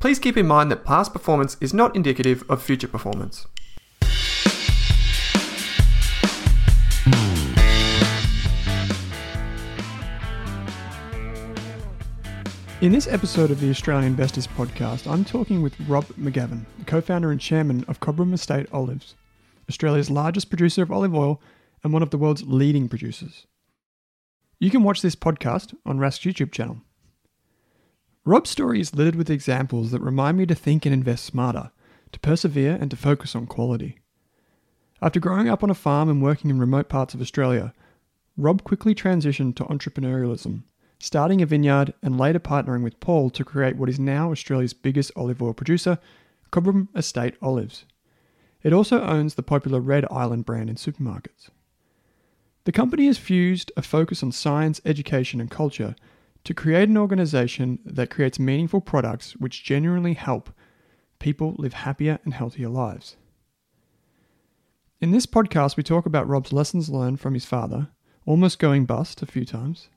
please keep in mind that past performance is not indicative of future performance. In this episode of the Australian Investors Podcast, I'm talking with Rob McGavin, the co founder and chairman of Cobram Estate Olives, Australia's largest producer of olive oil and one of the world's leading producers. You can watch this podcast on Rask's YouTube channel. Rob's story is littered with examples that remind me to think and invest smarter, to persevere and to focus on quality. After growing up on a farm and working in remote parts of Australia, Rob quickly transitioned to entrepreneurialism starting a vineyard and later partnering with Paul to create what is now Australia's biggest olive oil producer, Cobram Estate Olives. It also owns the popular Red Island brand in supermarkets. The company has fused a focus on science, education, and culture to create an organization that creates meaningful products which genuinely help people live happier and healthier lives. In this podcast, we talk about Rob's lessons learned from his father, almost going bust a few times,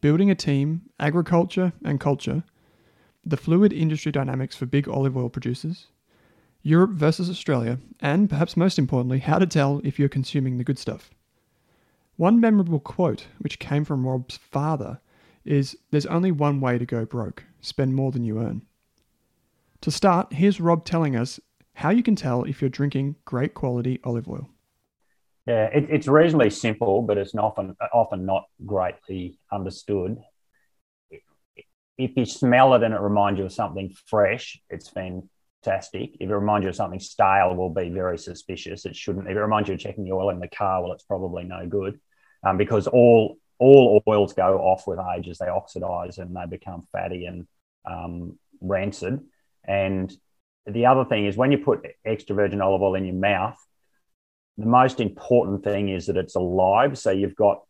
building a team, agriculture and culture, the fluid industry dynamics for big olive oil producers, Europe versus Australia, and perhaps most importantly, how to tell if you're consuming the good stuff. One memorable quote, which came from Rob's father, is There's only one way to go broke spend more than you earn. To start, here's Rob telling us how you can tell if you're drinking great quality olive oil. Yeah, it, it's reasonably simple, but it's often often not greatly understood. If you smell it and it reminds you of something fresh, it's fantastic. If it reminds you of something stale, will be very suspicious. It shouldn't. If it reminds you of checking the oil in the car, well, it's probably no good, um, because all all oils go off with age as they oxidize and they become fatty and um, rancid. And the other thing is when you put extra virgin olive oil in your mouth, the most important thing is that it's alive. So you've got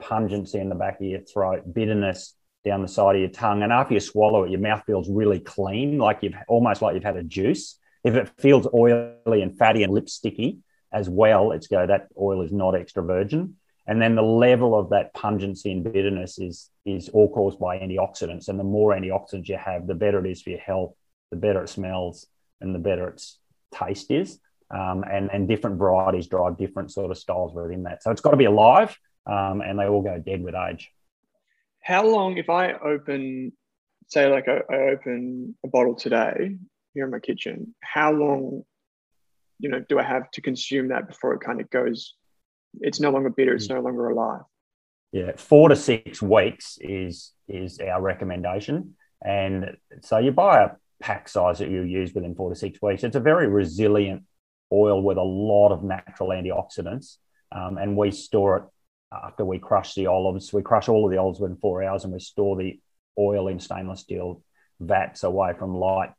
pungency in the back of your throat, bitterness down the side of your tongue. And after you swallow it, your mouth feels really clean, like you've almost like you've had a juice. If it feels oily and fatty and lip sticky as well, it's go that oil is not extra virgin. And then the level of that pungency and bitterness is is all caused by antioxidants. And the more antioxidants you have, the better it is for your health, the better it smells, and the better its taste is um, and and different varieties drive different sort of styles within that. So it's got to be alive, um, and they all go dead with age. How long, if I open, say, like I, I open a bottle today here in my kitchen, how long, you know, do I have to consume that before it kind of goes? It's no longer bitter. It's mm. no longer alive. Yeah, four to six weeks is is our recommendation, and so you buy a pack size that you use within four to six weeks. It's a very resilient oil with a lot of natural antioxidants. Um, and we store it after we crush the olives. We crush all of the olives within four hours and we store the oil in stainless steel vats away from light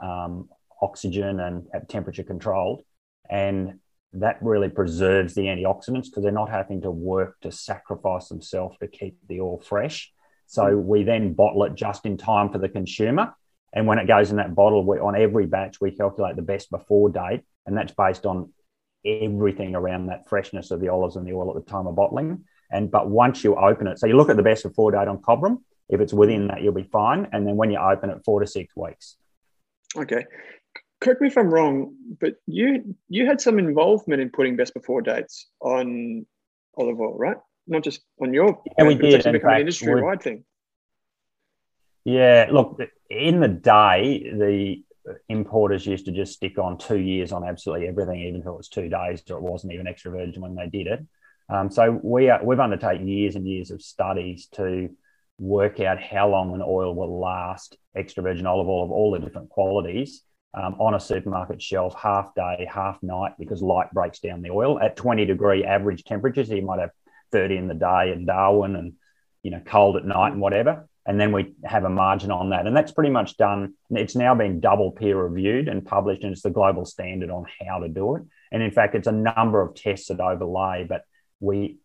um, oxygen and at temperature controlled. And that really preserves the antioxidants because they're not having to work to sacrifice themselves to keep the oil fresh. So mm. we then bottle it just in time for the consumer. And when it goes in that bottle, we, on every batch, we calculate the best before date and that's based on everything around that freshness of the olives and the oil at the time of bottling. And but once you open it, so you look at the best before date on Cobram. If it's within that, you'll be fine. And then when you open it, four to six weeks. Okay. Correct me if I'm wrong, but you you had some involvement in putting best before dates on olive oil, right? Not just on your yeah, we did. It's become an industry wide thing. Yeah, look, in the day, the importers used to just stick on two years on absolutely everything, even if it was two days or it wasn't even extra virgin when they did it. Um, so we are, we've undertaken years and years of studies to work out how long an oil will last, extra virgin olive oil of all the different qualities, um, on a supermarket shelf, half day, half night, because light breaks down the oil at 20 degree average temperatures. So you might have 30 in the day in Darwin and you know cold at night and whatever. and then we have a margin on that. And that's pretty much done. It's now been double peer reviewed and published, and it's the global standard on how to do it. And in fact, it's a number of tests that overlay, but we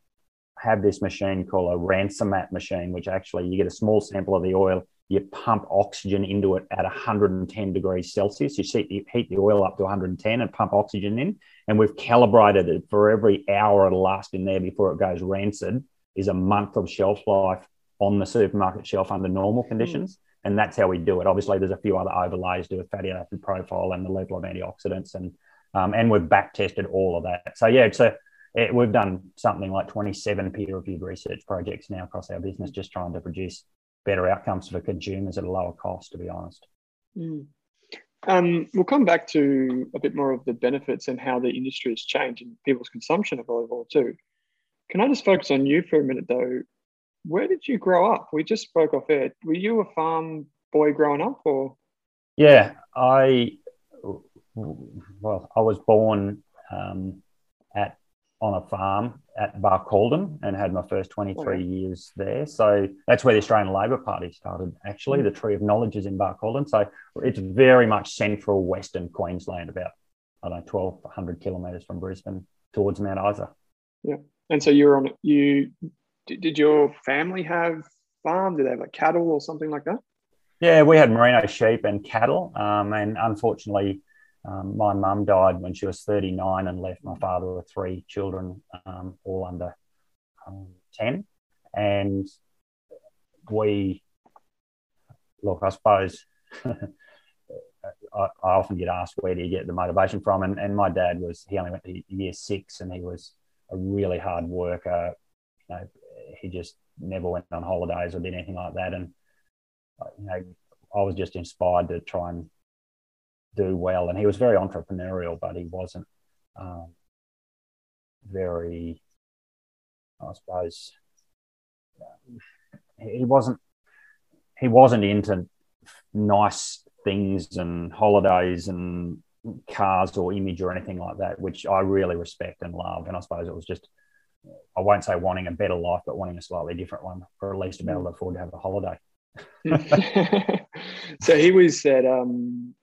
have this machine called a Rancimat machine, which actually you get a small sample of the oil, you pump oxygen into it at 110 degrees Celsius. You heat the oil up to 110 and pump oxygen in. And we've calibrated it for every hour it'll last in there before it goes rancid is a month of shelf life on the supermarket shelf under normal conditions. Mm. And that's how we do it. Obviously, there's a few other overlays to a fatty acid profile and the level of antioxidants, and um, and we've back tested all of that. So yeah, it's a it, we've done something like 27 peer reviewed research projects now across our business, just trying to produce better outcomes for consumers at a lower cost. To be honest. Mm. Um, we'll come back to a bit more of the benefits and how the industry has changed and people's consumption of olive oil too. Can I just focus on you for a minute though? where did you grow up? We just spoke off air. Were you a farm boy growing up, or? Yeah, I well, I was born um, at on a farm at Barcaldine and had my first 23 oh, yeah. years there. So that's where the Australian Labor Party started, actually. Mm. The Tree of Knowledge is in Barcaldine. So it's very much central Western Queensland, about, I don't know, 1,200 kilometres from Brisbane towards Mount Isa. Yeah. And so you were on, you did, did your family have farm? Did they have like cattle or something like that? Yeah, we had merino sheep and cattle. Um, and unfortunately, um, my mum died when she was 39 and left my father with three children, um, all under um, 10. And we, look, I suppose I, I, often get asked, where do you get the motivation from? And, and my dad was, he only went to year six and he was a really hard worker. You know, he just never went on holidays or did anything like that. And uh, you know, I was just inspired to try and do well. And he was very entrepreneurial, but he wasn't um, very, I suppose, he wasn't he wasn't into nice things and holidays and cars or image or anything like that, which I really respect and love. And I suppose it was just I won't say wanting a better life, but wanting a slightly different one, or at least to be able to afford to have a holiday. so he was that, um,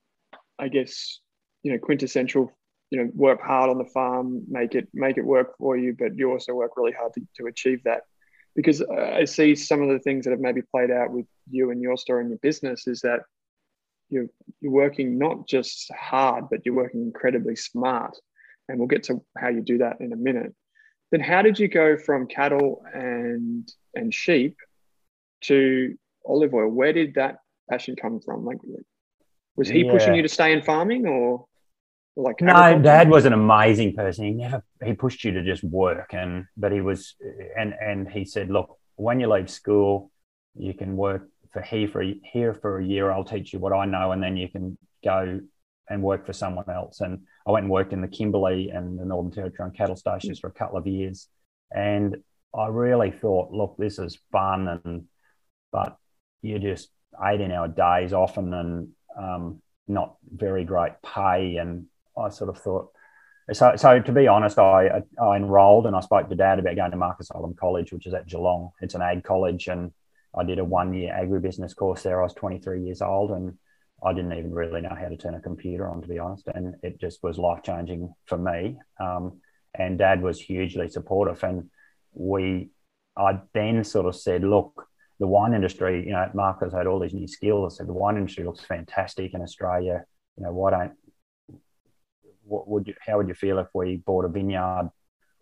I guess, you know, quintessential. You know, work hard on the farm, make it make it work for you, but you also work really hard to, to achieve that. Because uh, I see some of the things that have maybe played out with you and your story and your business is that you're you're working not just hard, but you're working incredibly smart. And we'll get to how you do that in a minute then how did you go from cattle and and sheep to olive oil? Where did that passion come from? Like, was he yeah. pushing you to stay in farming, or, like? No, Dad was an amazing person. He never he pushed you to just work, and but he was and and he said, look, when you leave school, you can work for here for here for a year. I'll teach you what I know, and then you can go and work for someone else. And I went and worked in the Kimberley and the Northern Territory on cattle stations for a couple of years. And I really thought, look, this is fun, and but you're just 18 hour days often and um, not very great pay. And I sort of thought, so, so to be honest, I, I enrolled and I spoke to dad about going to Marcus Oldham College, which is at Geelong. It's an ag college. And I did a one year agribusiness course there. I was 23 years old and I didn't even really know how to turn a computer on, to be honest. And it just was life changing for me. Um, and dad was hugely supportive. And we, I then sort of said, look, the wine industry, you know, Marcus had all these new skills. Said, the wine industry looks fantastic in Australia. You know, why don't, what would you, how would you feel if we bought a vineyard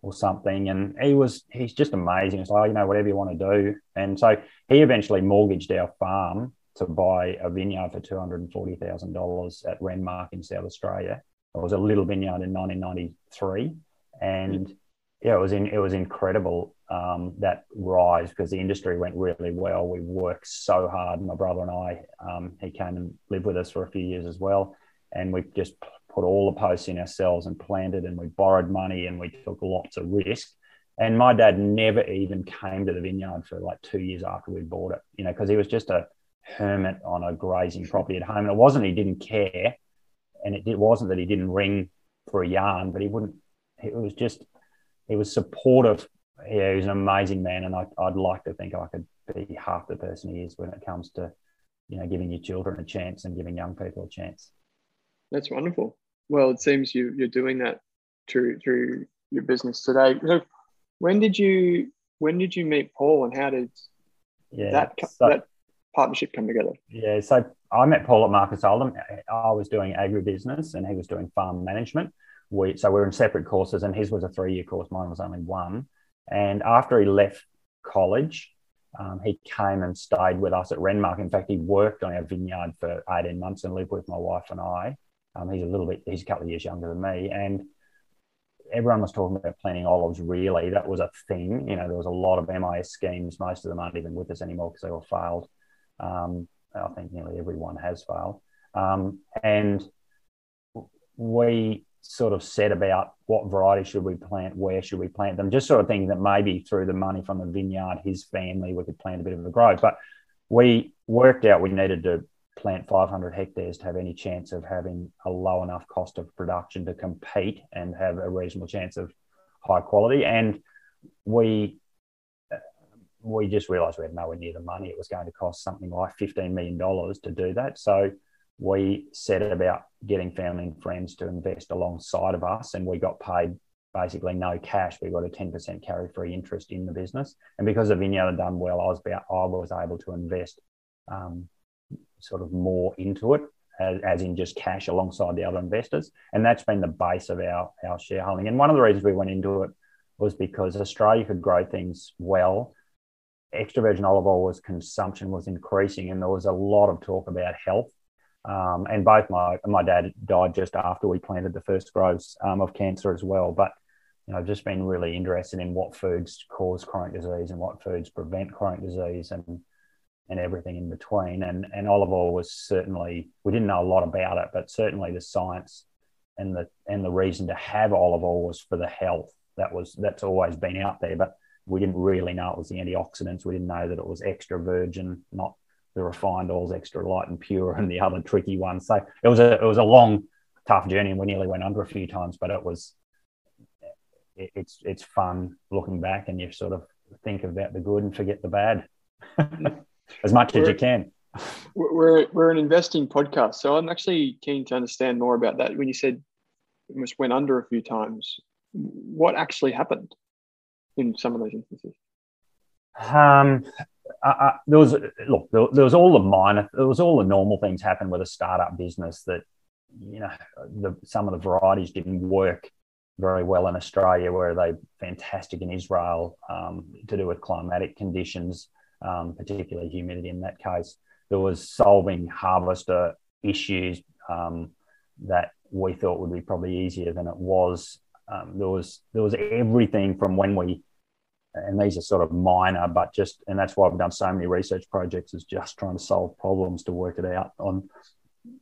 or something? And he was, he's just amazing. It's like, oh, you know, whatever you want to do. And so he eventually mortgaged our farm to buy a vineyard for $240,000 at Renmark in South Australia. It was a little vineyard in 1993. And yeah, it was in, it was incredible um, that rise because the industry went really well. We worked so hard. My brother and I, um, he came and lived with us for a few years as well. And we just put all the posts in ourselves and planted and we borrowed money and we took lots of risk. And my dad never even came to the vineyard for like two years after we bought it, you know, because he was just a hermit on a grazing property at home. And it wasn't he didn't care, and it, it wasn't that he didn't ring for a yarn, but he wouldn't. It was just he was supportive. Yeah, he was an amazing man, and I, would like to think I could be half the person he is when it comes to, you know, giving your children a chance and giving young people a chance. That's wonderful. Well, it seems you you're doing that through through your business today. So when did you when did you meet Paul and how did yeah, that so, that partnership come together? Yeah, so I met Paul at Marcus Oldham. I was doing agribusiness and he was doing farm management. We so we are in separate courses, and his was a three year course. Mine was only one. And after he left college, um, he came and stayed with us at Renmark. In fact, he worked on our vineyard for 18 months and lived with my wife and I. Um, he's a little bit, he's a couple of years younger than me. And everyone was talking about planting olives, really. That was a thing. You know, there was a lot of MIS schemes. Most of them aren't even with us anymore because they all failed. Um, I think nearly everyone has failed. Um, and we sort of set about what variety should we plant, where should we plant them, just sort of thinking that maybe through the money from the vineyard, his family, we could plant a bit of a grove. But we worked out we needed to plant 500 hectares to have any chance of having a low enough cost of production to compete and have a reasonable chance of high quality. And we we just realised we had nowhere near the money. It was going to cost something like $15 million to do that. So we set about getting family and friends to invest alongside of us, and we got paid basically no cash. We got a 10% carry free interest in the business. And because the vineyard had done well, I was about I was able to invest um, sort of more into it, as, as, in just cash alongside the other investors. And that's been the base of our, our shareholding. And one of the reasons we went into it was because Australia could grow things well. Extra virgin olive oil was consumption was increasing, and there was a lot of talk about health um, and both my my dad died just after we planted the first groves um, of cancer as well. But you know, I've just been really interested in what foods cause chronic disease and what foods prevent chronic disease and and everything in between. And and olive oil was certainly we didn't know a lot about it, but certainly the science and the and the reason to have olive oil was for the health. That was that's always been out there, but we didn't really know it was the antioxidants. We didn't know that it was extra virgin, not the refined oil's extra light and pure, and the other tricky ones. So it was a it was a long, tough journey, and we nearly went under a few times, but it was it, it's it's fun looking back, and you sort of think about the good and forget the bad as much we're, as you can. We're we're an investing podcast, so I'm actually keen to understand more about that. When you said it almost went under a few times, what actually happened in some of those instances? Um, there was look, there, there, was all the minor, there was all the normal things happen with a startup business that you know the, some of the varieties didn't work very well in Australia, where they fantastic in Israel um, to do with climatic conditions, um, particularly humidity. In that case, there was solving harvester issues um, that we thought would be probably easier than it was. Um, there was there was everything from when we and these are sort of minor, but just, and that's why I've done so many research projects is just trying to solve problems to work it out on,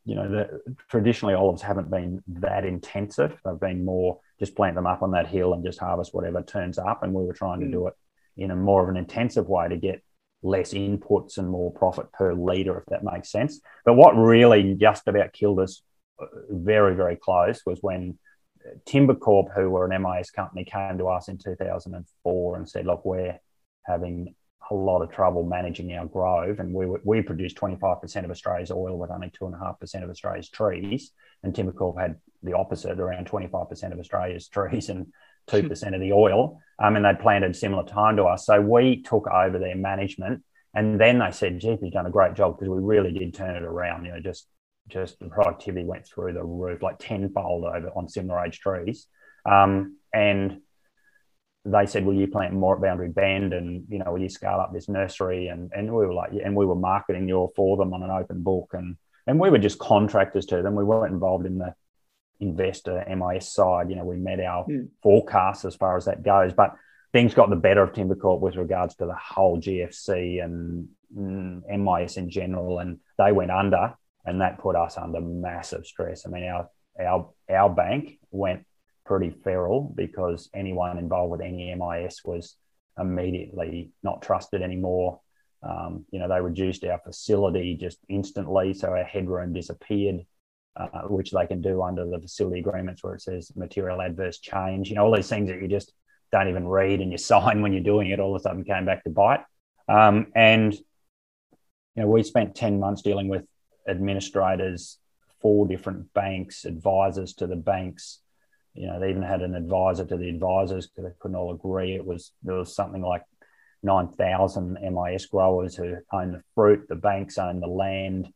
you know, the, traditionally olives haven't been that intensive. They've been more just plant them up on that hill and just harvest whatever turns up. And we were trying to mm. do it in a more of an intensive way to get less inputs and more profit per litre, if that makes sense. But what really just about killed us uh, very, very close was when Timbercorp, who were an MIS company, came to us in 2004 and said, "Look, we're having a lot of trouble managing our grove, and we we produce 25% of Australia's oil with only two and a half percent of Australia's trees, and Timbercorp had the opposite, around 25% of Australia's trees and two percent of the oil. Um, and they planted similar time to us, so we took over their management." And then they said, "Gee, you've done a great job because we really did turn it around. You know, just just the productivity went through the roof, like tenfold over on similar age trees. Um, and they said, "Will you plant more at Boundary Bend? And you know, will you scale up this nursery?" And and we were like, yeah, and we were marketing your for them on an open book, and and we were just contractors to them. We weren't involved in the investor MIS side. You know, we met our mm. forecasts as far as that goes, but things got the better of Timbercorp with regards to the whole GFC and mm, MIS in general, and they went under and that put us under massive stress. I mean, our our our bank went pretty feral because anyone involved with any MIS was immediately not trusted anymore. Um, you know, they reduced our facility just instantly, so our headroom disappeared, uh, which they can do under the facility agreements where it says material adverse change. You know, all these things that you just don't even read and you sign when you're doing it, all of a sudden came back to bite. Um, and you know, we spent ten months dealing with administrators, four different banks, advisors to the banks. You know, they even had an advisor to the advisors because they couldn't all agree. It was there was something like nine thousand MIS growers who own the fruit, the banks own the land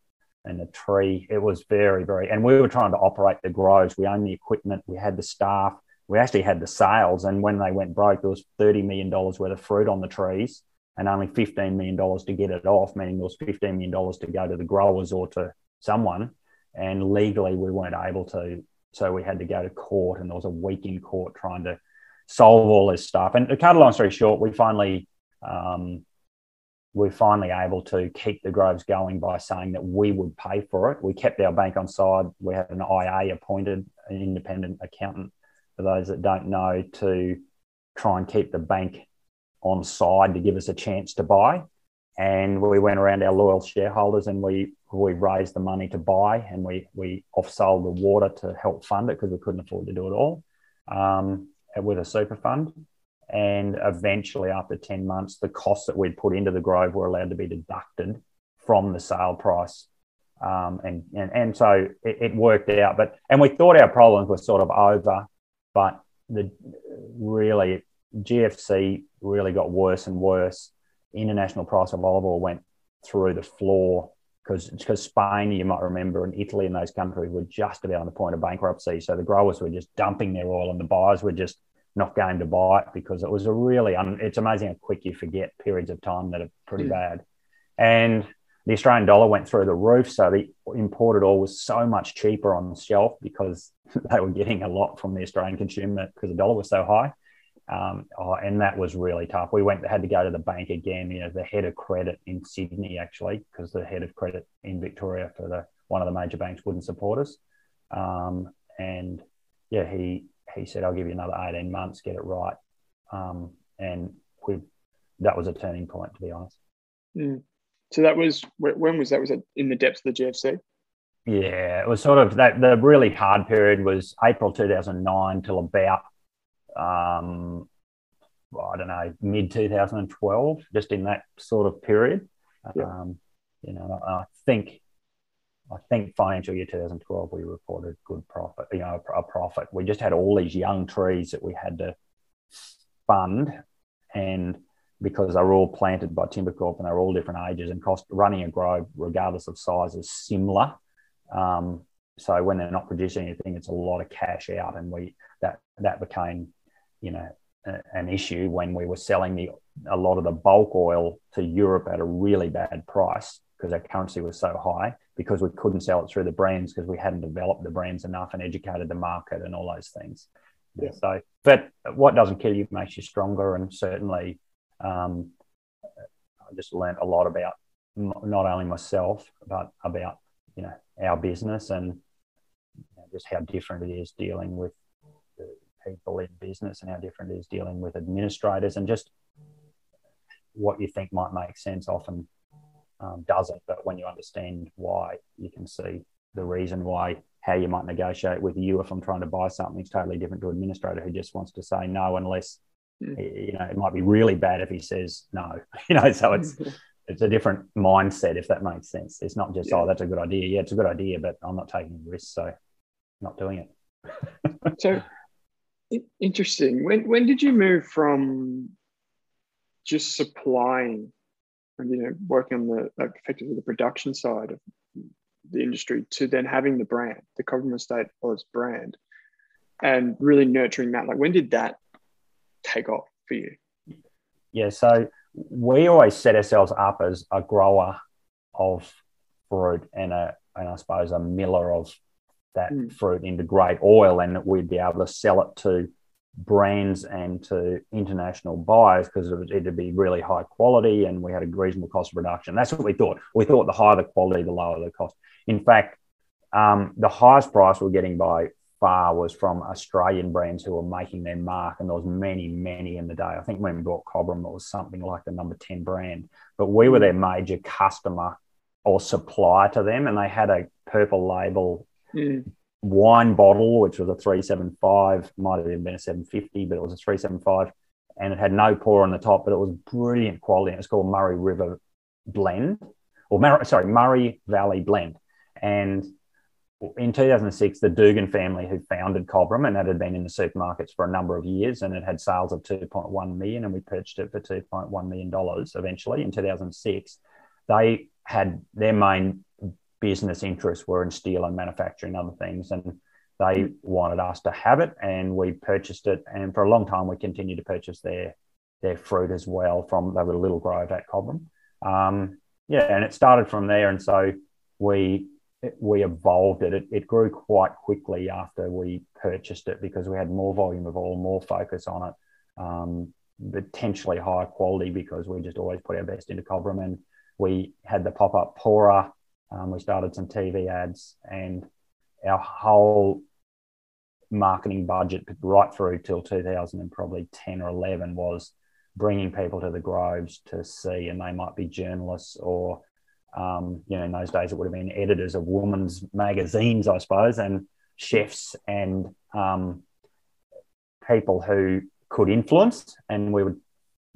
and the tree. It was very, very, and we were trying to operate the groves. We owned the equipment, we had the staff, we actually had the sales. And when they went broke, there was $30 million worth of fruit on the trees and only $15 million to get it off, meaning there was $15 million to go to the growers or to someone. And legally, we weren't able to. So we had to go to court, and there was a week in court trying to solve all this stuff. And to cut a long story short, we finally um, we're finally able to keep the groves going by saying that we would pay for it. We kept our bank on side. We had an IA appointed, an independent accountant, for those that don't know, to try and keep the bank on side to give us a chance to buy. And we went around our loyal shareholders and we we raised the money to buy and we we off-sold the water to help fund it because we couldn't afford to do it all um, with a super fund. And eventually, after 10 months, the costs that we'd put into the grove were allowed to be deducted from the sale price. Um, and, and, and so it, it, worked out. But and we thought our problems were sort of over, but the really GFC really got worse and worse. International price of olive oil went through the floor because because Spain, you might remember, and Italy and those countries were just about on the point of bankruptcy. So the growers were just dumping their oil, and the buyers were just not going to buy it because it was a really un- it's amazing how quick you forget periods of time that are pretty mm. bad and the australian dollar went through the roof so the imported oil was so much cheaper on the shelf because they were getting a lot from the australian consumer because the dollar was so high um, oh, and that was really tough. We went had to go to the bank again. You know, the head of credit in Sydney actually, because the head of credit in Victoria for the one of the major banks wouldn't support us. Um, and yeah, he he said, I'll give you another 18 months, get it right. Um, and we that was a turning point, to be honest. Mm. So that was, when was that? Was it in the depths of the GFC? Yeah, it was sort of that. The really hard period was April 2009 till about, um, I don't know, mid 2012, just in that sort of period. Yeah. Um, you know, I think I think financial year 2012 we reported good profit, you know, a profit. We just had all these young trees that we had to fund, and because they're all planted by Timbercorp and they're all different ages and cost running a grove regardless of size is similar. Um, so when they're not producing anything, it's a lot of cash out, and we that that became, you know, an issue when we were selling the a lot of the bulk oil to Europe at a really bad price because our currency was so high because we couldn't sell it through the brands because we hadn't developed the brands enough and educated the market and all those things. Yeah. So, but what doesn't kill you makes you stronger. And certainly, um, I just learned a lot about not only myself, but about, you know, our business and just how different it is dealing with people in business and how different it is dealing with administrators and just what you think might make sense often um, doesn't. But when you understand why, you can see the reason why how you might negotiate with you if I'm trying to buy something is totally different to an administrator who just wants to say no unless mm. you know it might be really bad if he says no. You know, so it's it's a different mindset if that makes sense. It's not just yeah. oh that's a good idea. Yeah, it's a good idea, but I'm not taking risks, so not doing it. so interesting. When when did you move from just supplying and you know working on the like, effectively the production side of the industry to then having the brand, the Cobram Estate Olives brand, and really nurturing that. Like, when did that take off for you? Yeah, so we always set ourselves up as a grower of fruit and a and I suppose a miller of that mm. fruit into great oil, and that we'd be able to sell it to brands and to international buyers because it would be really high quality and we had a reasonable cost of production. That's what we thought. We thought the higher the quality, the lower the cost. In fact, um, the highest price we're getting by far was from Australian brands who were making their mark, and there was many, many in the day. I think when we bought Cobram, it was something like the number ten brand, but we were their major customer or supplier to them, and they had a purple label mm wine bottle, which was a 375, might have even been a 750, but it was a 375. and it had no pour on the top, but it was brilliant quality. It was called Murray River Blend, or sorry, Murray Valley Blend. And in 2006, the Dugan family who founded Cobram, and that had been in the supermarkets for a number of years, and it had sales of 2.1 million, and we purchased it for 2.1 million dollars eventually in 2006. They had their main business interests were in steel and manufacturing other things, and they wanted us to have it, and we purchased it. And for a long time, we continued to purchase their their fruit as well from they were little grove at Cobram. Um, yeah, and it started from there, and so we we evolved it. it. It grew quite quickly after we purchased it because we had more volume of all, more focus on it, um, potentially higher quality because we just always put our best into Cobram. And we had the pop up pourer. Um, we started some TV ads, and our whole marketing budget right through till 2000 and probably 10 or 11 was bringing people to the groves to see, and they might be journalists or um, you know, in those days it would have been editors of women's magazines, I suppose, and chefs and um, people who could influence, and we would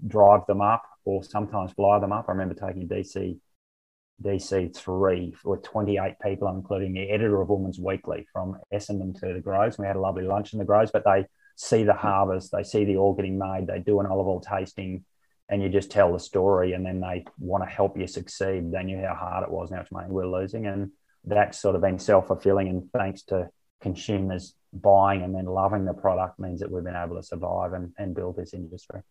drive them up or sometimes fly them up. I remember taking DC DC three with 28 people, including the editor of Women's Weekly from Essendon to the Groves. We had a lovely lunch in the Groves, but they see the harvest, they see the oil getting made, they do an olive oil tasting, and you just tell the story and then they want to help you succeed. They knew how hard it was how much money we're losing. And that's sort of been self fulfilling. And thanks to consumers buying and then loving the product means that we've been able to survive and, and build this industry.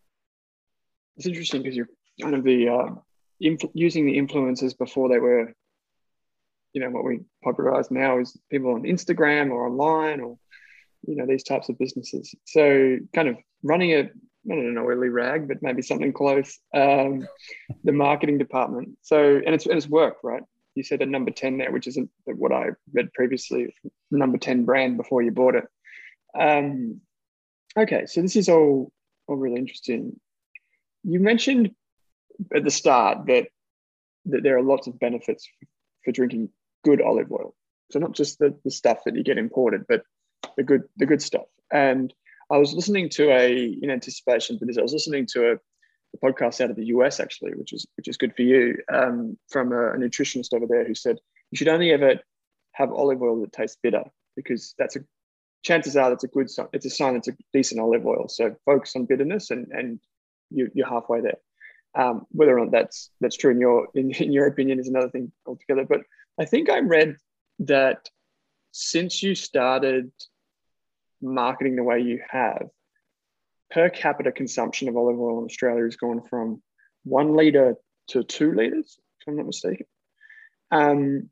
It's interesting because you're kind of the uh, inf- using the influencers before they were, you know, what we popularize now is people on Instagram or online or, you know, these types of businesses. So kind of running a not an oily rag, but maybe something close. Um, the marketing department. So, and it's and it's worked, right? You said a number ten there, which isn't what I read previously. Number ten brand before you bought it. Um, okay, so this is all all really interesting. You mentioned at the start that that there are lots of benefits for drinking good olive oil. So not just the, the stuff that you get imported, but the good the good stuff. And I was listening to a in anticipation for this. I was listening to a, a podcast out of the US actually, which is which is good for you, um, from a, a, nutritionist over there who said you should only ever have olive oil that tastes bitter because that's a chances are that's a good sign. It's a sign that's a decent olive oil. So focus on bitterness and and you, you're halfway there. Um, whether or not that's that's true in your in, in your opinion is another thing altogether. But I think I read that since you started marketing the way you have, per capita consumption of olive oil in Australia has gone from one litre to two litres, if I'm not mistaken. Um,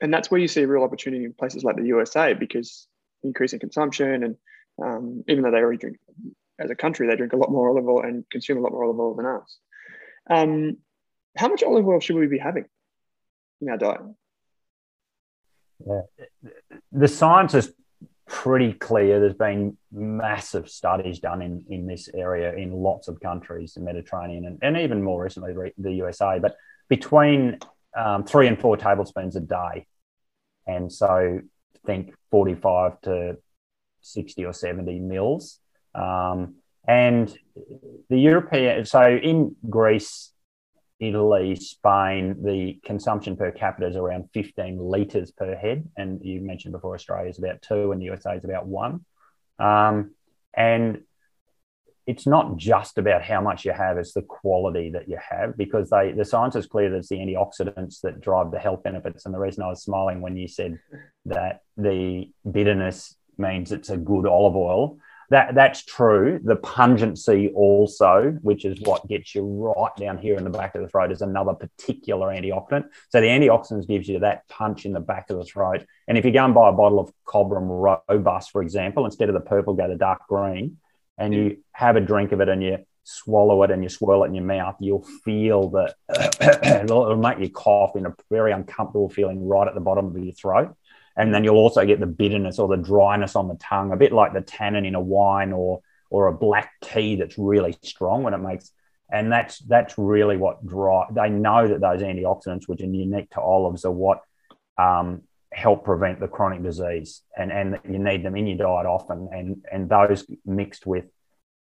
and that's where you see a real opportunity in places like the USA because increasing consumption and um, even though they already drink as a country, they drink a lot more olive oil and consume a lot more olive oil than us. Um, how much olive oil should we be having in our diet? Yeah. The science is pretty clear. There's been massive studies done in, in this area in lots of countries, the Mediterranean, and, and even more recently the USA. But between um, three and four tablespoons a day, and so think 45 to 60 or 70 mils. Um, and the European, so in Greece, Italy, Spain, the consumption per capita is around 15 litres per head. And you mentioned before Australia is about two and the USA is about one. Um, and it's not just about how much you have, it's the quality that you have because they the science is clear that it's the antioxidants that drive the health benefits. And the reason I was smiling when you said that the bitterness means it's a good olive oil that that's true. The pungency also, which is what gets you right down here in the back of the throat, is another particular antioxidant. So the antioxidants gives you that punch in the back of the throat. And if you go and buy a bottle of Cobram Robust, for example, instead of the purple, go the dark green, and you have a drink of it and you swallow it and you swirl it in your mouth, you'll feel that it'll make you cough in a very uncomfortable feeling right at the bottom of your throat and then you'll also get the bitterness or the dryness on the tongue, a bit like the tannin in a wine or or a black tea that's really strong when it makes. And that's that's really what dry. They know that those antioxidants, which are unique to olives, are what um, help prevent the chronic disease, and and you need them in your diet often. And and those mixed with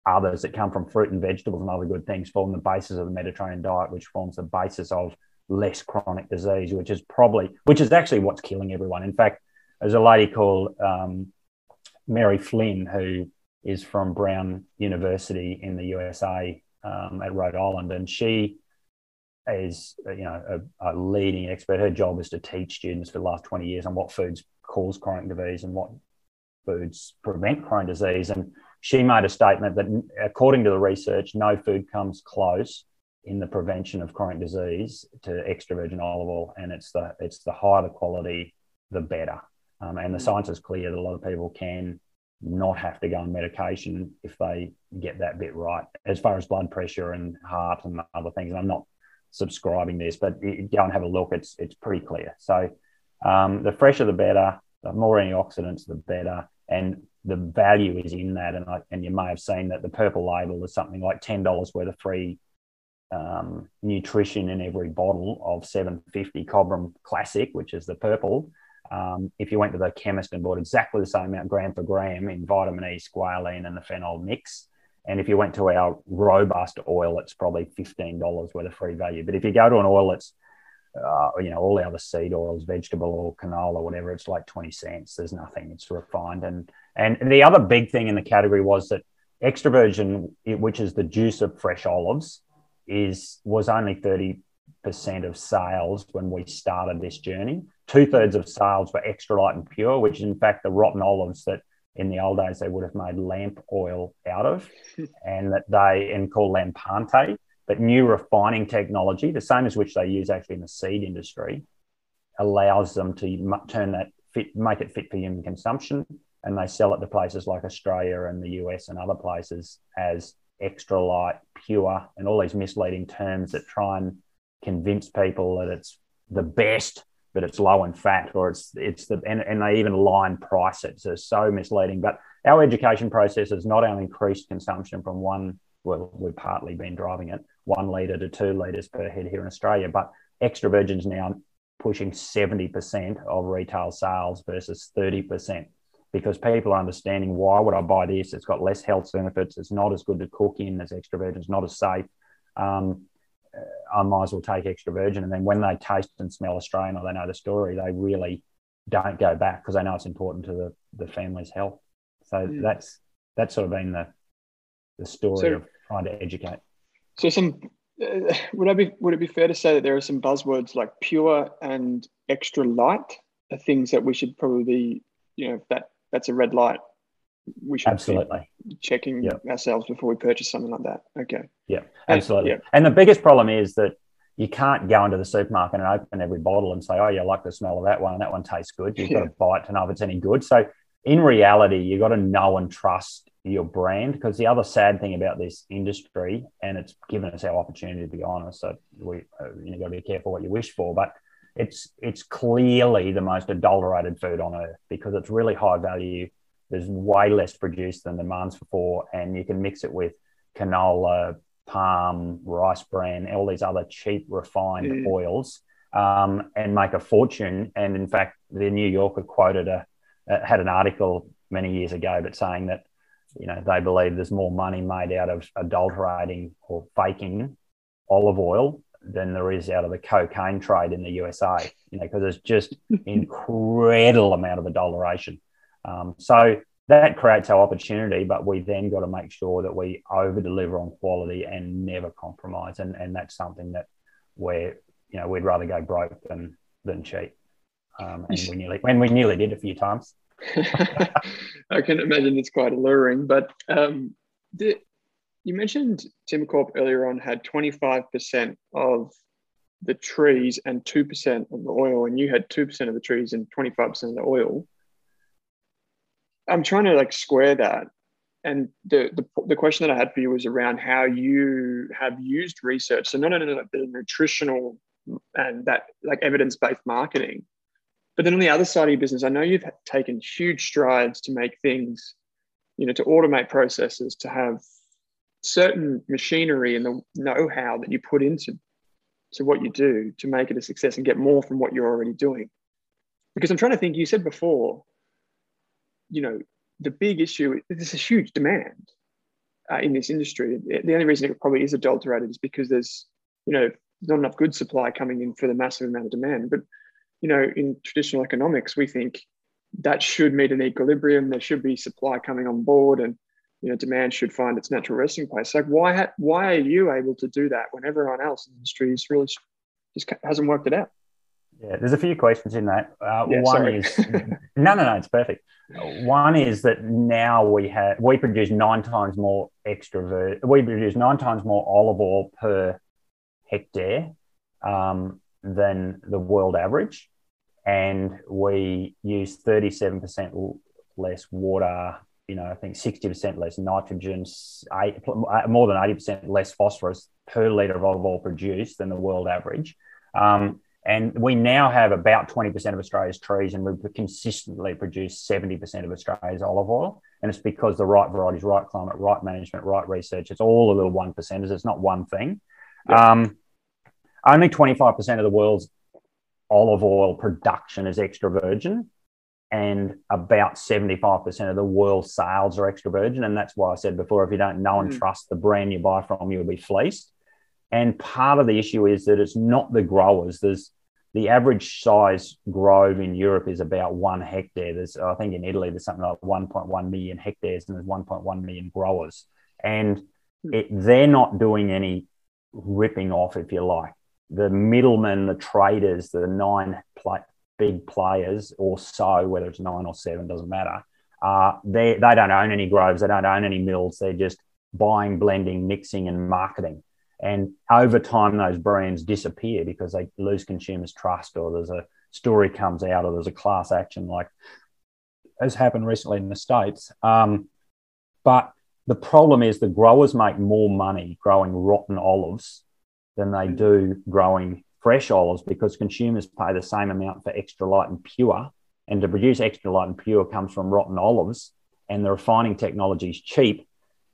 others that come from fruit and vegetables and other good things form the basis of the Mediterranean diet, which forms the basis of less chronic disease, which is probably, which is actually what's killing everyone. In fact, there's a lady called um, Mary Flynn who is from Brown University in the USA um, at Rhode Island, and she is you know a, a, leading expert. Her job is to teach students for the last 20 years on what foods cause chronic disease and what foods prevent chronic disease. And she made a statement that according to the research, no food comes close in the prevention of chronic disease to extra virgin olive oil, and it's the it's the higher the quality, the better. Um, and the mm. science is clear that a lot of people can not have to go on medication if they get that bit right. As far as blood pressure and heart and other things, and I'm not subscribing this, but go and have a look. It's it's pretty clear. So um, the fresher the better, the more antioxidants the better, and the value is in that. And I, and you may have seen that the purple label is something like ten dollars worth of free um, nutrition in every bottle of 750 Cobram Classic, which is the purple. Um, if you went to the chemist and bought exactly the same amount gram for gram in vitamin E, squalene, and the phenol mix, and if you went to our robust oil, it's probably $15 worth of free value. But if you go to an oil that's, uh, you know, all the other seed oils, vegetable oil, canola, whatever, it's like 20 cents. There's nothing. It's refined. And, and the other big thing in the category was that extra virgin, which is the juice of fresh olives, is was only 30% of sales when we started this journey. Two thirds of sales were extra light and pure, which is in fact the rotten olives that in the old days they would have made lamp oil out of and that they and called lampante but new refining technology the same as which they use actually in the seed industry allows them to turn that fit make it fit for human consumption and they sell it to places like australia and the us and other places as extra light pure and all these misleading terms that try and convince people that it's the best but it's low in fat or it's it's the and, and they even line price it so it's so misleading. But our education process has not only increased consumption from one well we've partly been driving it one litre to two litres per head here in australia but extra virgin's now pushing 70% of retail sales versus 30% because people are understanding why would i buy this it's got less health benefits it's not as good to cook in as extra virgin it's not as safe um, I might as well take extra virgin. And then when they taste and smell Australian or they know the story, they really don't go back because they know it's important to the, the family's health. So mm. that's that's sort of been the the story so, of trying to educate. So some uh, would I be would it be fair to say that there are some buzzwords like pure and extra light are things that we should probably you know that that's a red light we should absolutely checking yep. ourselves before we purchase something like that. Okay. Yeah, absolutely. And, yeah. and the biggest problem is that you can't go into the supermarket and open every bottle and say, "Oh, you like the smell of that one, and that one tastes good." You've yeah. got to buy it to know if it's any good. So, in reality, you've got to know and trust your brand because the other sad thing about this industry, and it's given us our opportunity to be honest, so we uh, you know got to be careful what you wish for, but it's it's clearly the most adulterated food on earth because it's really high value there's way less produced than months before, and you can mix it with canola, palm, rice bran, all these other cheap refined mm. oils, um, and make a fortune. And in fact, the New Yorker quoted a had an article many years ago, but saying that you know they believe there's more money made out of adulterating or faking olive oil than there is out of the cocaine trade in the USA. You know, because there's just incredible amount of adulteration. Um, so that creates our opportunity, but we then got to make sure that we over deliver on quality and never compromise. And, and that's something that we're, you know, we'd rather go broke than, than cheap. Um, and we nearly, when we nearly did a few times. I can imagine it's quite alluring, but um, you mentioned Timbercorp earlier on had 25% of the trees and 2% of the oil, and you had 2% of the trees and 25% of the oil. I'm trying to like square that. And the, the, the question that I had for you was around how you have used research. So not only the nutritional and that like evidence-based marketing, but then on the other side of your business, I know you've taken huge strides to make things, you know, to automate processes, to have certain machinery and the know-how that you put into to what you do to make it a success and get more from what you're already doing. Because I'm trying to think, you said before, you know, the big issue is a huge demand. uh, in this industry. The only reason it probably is adulterated is because there's, you know, not enough good supply coming in for the massive amount of demand. But, you know, in traditional economics, we think that should meet an equilibrium. There should be supply coming on board, and you know, demand should find its natural resting place. Like, why ha- why are you able to do that when everyone else in the industry is really just hasn't worked it out? Yeah, there's a few questions in that. Uh, Yeah, one sorry. is no, no, no, it's perfect. One is that now we have we produce nine times more extra we produce nine times more olive oil per hectare um, than the world average, and we use 37 percent less water. You know, I think 60 percent less nitrogen, eight, more than 80 percent less phosphorus per liter of olive oil produced than the world average. Um, and we now have about 20% of Australia's trees, and we consistently produce 70% of Australia's olive oil. And it's because the right varieties, right climate, right management, right research. It's all the little one percenters. It's not one thing. Um, only 25% of the world's olive oil production is extra virgin, and about 75% of the world's sales are extra virgin. And that's why I said before if you don't know and Mm. trust the brand you buy from, you'll be fleeced. And part of the issue is that it's not the growers. There's the average size grove in Europe is about one hectare. There's, I think in Italy, there's something like 1.1 million hectares and there's 1.1 million growers. And it, they're not doing any ripping off, if you like. The middlemen, the traders, the nine big players or so, whether it's nine or seven, doesn't matter. Uh, they, they don't own any groves, they don't own any mills. They're just buying, blending, mixing, and marketing. And over time, those brands disappear because they lose consumers' trust, or there's a story comes out, or there's a class action like has happened recently in the States. Um, but the problem is the growers make more money growing rotten olives than they do growing fresh olives because consumers pay the same amount for extra light and pure. And to produce extra light and pure comes from rotten olives, and the refining technology is cheap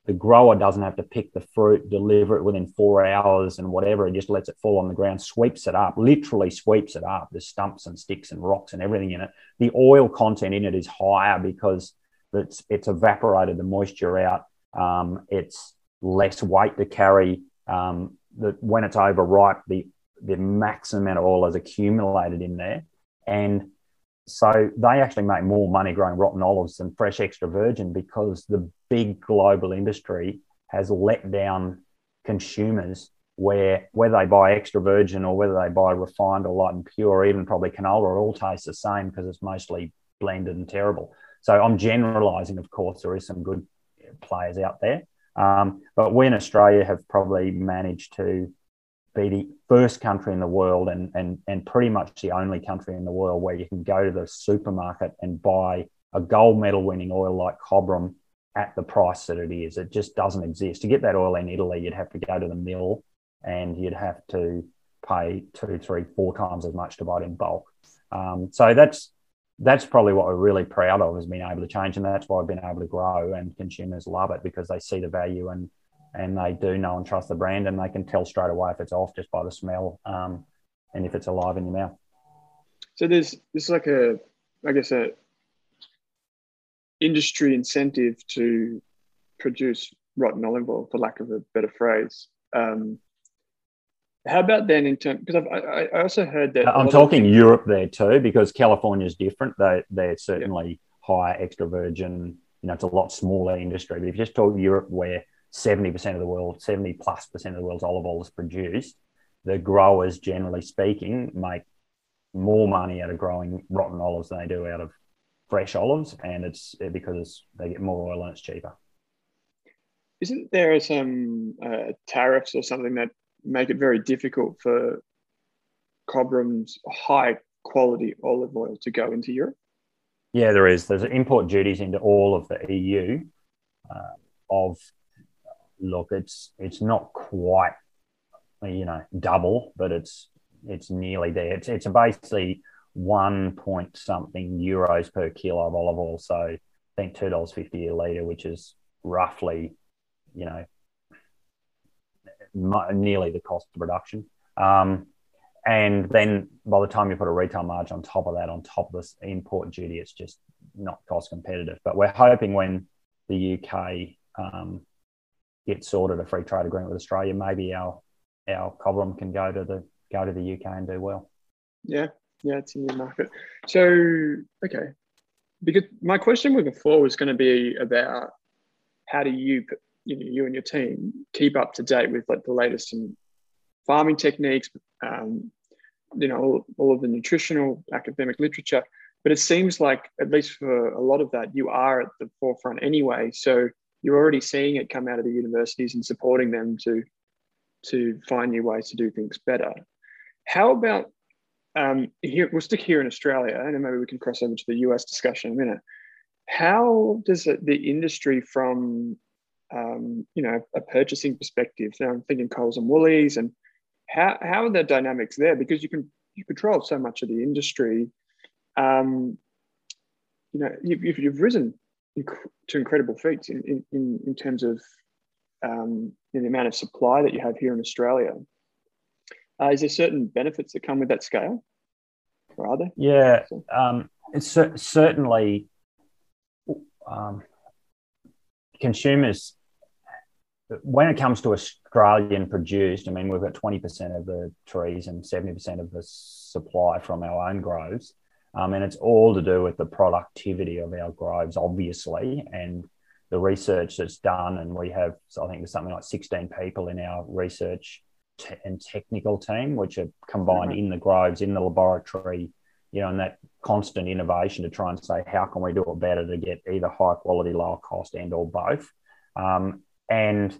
the grower doesn't have to pick the fruit, deliver it within four hours and whatever. It just lets it fall on the ground, sweeps it up, literally sweeps it up. There's stumps and sticks and rocks and everything in it. The oil content in it is higher because it's, it's evaporated the moisture out. Um, it's less weight to carry. Um, the, when it's overripe, the, the maximum amount of oil is accumulated in there. And so they actually make more money growing rotten olives than fresh extra virgin because the big global industry has let down consumers where whether they buy extra virgin or whether they buy refined or light and pure or even probably canola, it all tastes the same because it's mostly blended and terrible. So I'm generalizing, of course, there is some good players out there. Um, but we in Australia have probably managed to be the first country in the world and, and, and pretty much the only country in the world where you can go to the supermarket and buy a gold medal winning oil like Cobram at the price that it is. It just doesn't exist. To get that oil in Italy, you'd have to go to the mill and you'd have to pay two, three, four times as much to buy it in bulk. Um, so that's that's probably what we're really proud of is being able to change, and that's why we've been able to grow. And consumers love it because they see the value and and they do know and trust the brand, and they can tell straight away if it's off just by the smell um, and if it's alive in your mouth. So there's there's like a I guess a industry incentive to produce rotten olive oil, for lack of a better phrase. Um, how about then in terms because I've, I, I also heard that I'm of- talking Europe there too, because California is different. They they're certainly higher extra virgin. You know, it's a lot smaller industry. But if you just talk Europe, where 70% of the world, 70 plus percent of the world's olive oil is produced, the growers, generally speaking, make more money out of growing rotten olives than they do out of fresh olives, and it's because they get more oil and it's cheaper. isn't there some uh, tariffs or something that make it very difficult for Cobram's high quality olive oil to go into Europe? Yeah, there is. There's import duties into all of the EU. Uh, of look, it's it's not quite you know double, but it's it's nearly there. It's it's basically one point something euros per kilo of olive oil. So I think two dollars fifty a liter, which is roughly you know nearly the cost of production. Um, and then by the time you put a retail margin on top of that, on top of this import duty, it's just not cost competitive. But we're hoping when the UK um, get sorted a free trade agreement with Australia, maybe our our Cobram can go to the go to the UK and do well. Yeah, yeah, it's a new market. So okay, because my question forward was going to be about how do you you know you and your team keep up to date with like the latest in farming techniques, um, you know all, all of the nutritional academic literature. But it seems like at least for a lot of that, you are at the forefront anyway. So you're already seeing it come out of the universities and supporting them to to find new ways to do things better. How about um, here? We'll stick here in Australia, and then maybe we can cross over to the US discussion in a minute. How does it, the industry, from um, you know a purchasing perspective, so I'm thinking Coles and Woolies, and how how are the dynamics there? Because you can you control so much of the industry. Um, you know, you've, you've risen to incredible feats in, in, in terms of um, the amount of supply that you have here in Australia. Uh, is there certain benefits that come with that scale? Or are there? Yeah, um, it's cer- certainly um, consumers. When it comes to Australian produced, I mean, we've got 20% of the trees and 70% of the supply from our own groves. Um, and it's all to do with the productivity of our groves, obviously, and the research that's done. And we have, so I think there's something like 16 people in our research t- and technical team, which are combined mm-hmm. in the groves, in the laboratory, you know, and that constant innovation to try and say, how can we do it better to get either high quality, lower cost, and or both? Um, and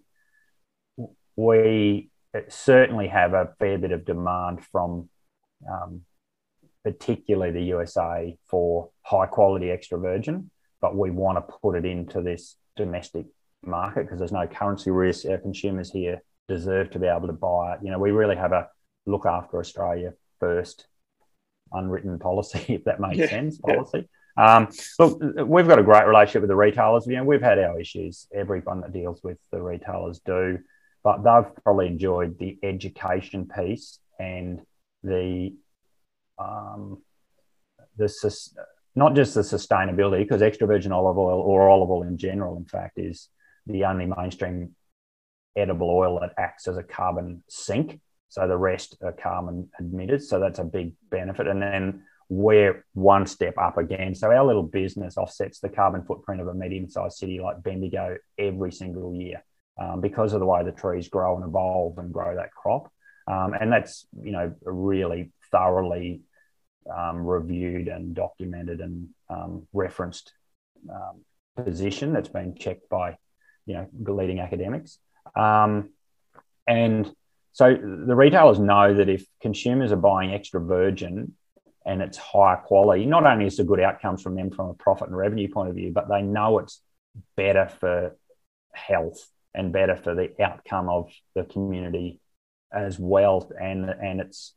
we certainly have a fair bit of demand from um, particularly the USA, for high quality extra virgin, but we want to put it into this domestic market because there's no currency risk. Our consumers here deserve to be able to buy it. You know, we really have a look after Australia first unwritten policy, if that makes yeah. sense, policy. Yeah. Um, look, we've got a great relationship with the retailers. You know, we've had our issues. Everyone that deals with the retailers do, but they've probably enjoyed the education piece and the um, the not just the sustainability, because extra virgin olive oil or olive oil in general, in fact, is the only mainstream edible oil that acts as a carbon sink. So the rest are carbon emitters. So that's a big benefit. And then we're one step up again. So our little business offsets the carbon footprint of a medium-sized city like Bendigo every single year um, because of the way the trees grow and evolve and grow that crop. Um, and that's you know really thoroughly um, reviewed and documented and um, referenced um, position that's been checked by you know the leading academics. Um, and so the retailers know that if consumers are buying extra virgin and it's higher quality not only is it good outcomes from them from a profit and revenue point of view but they know it's better for health and better for the outcome of the community as well. And and it's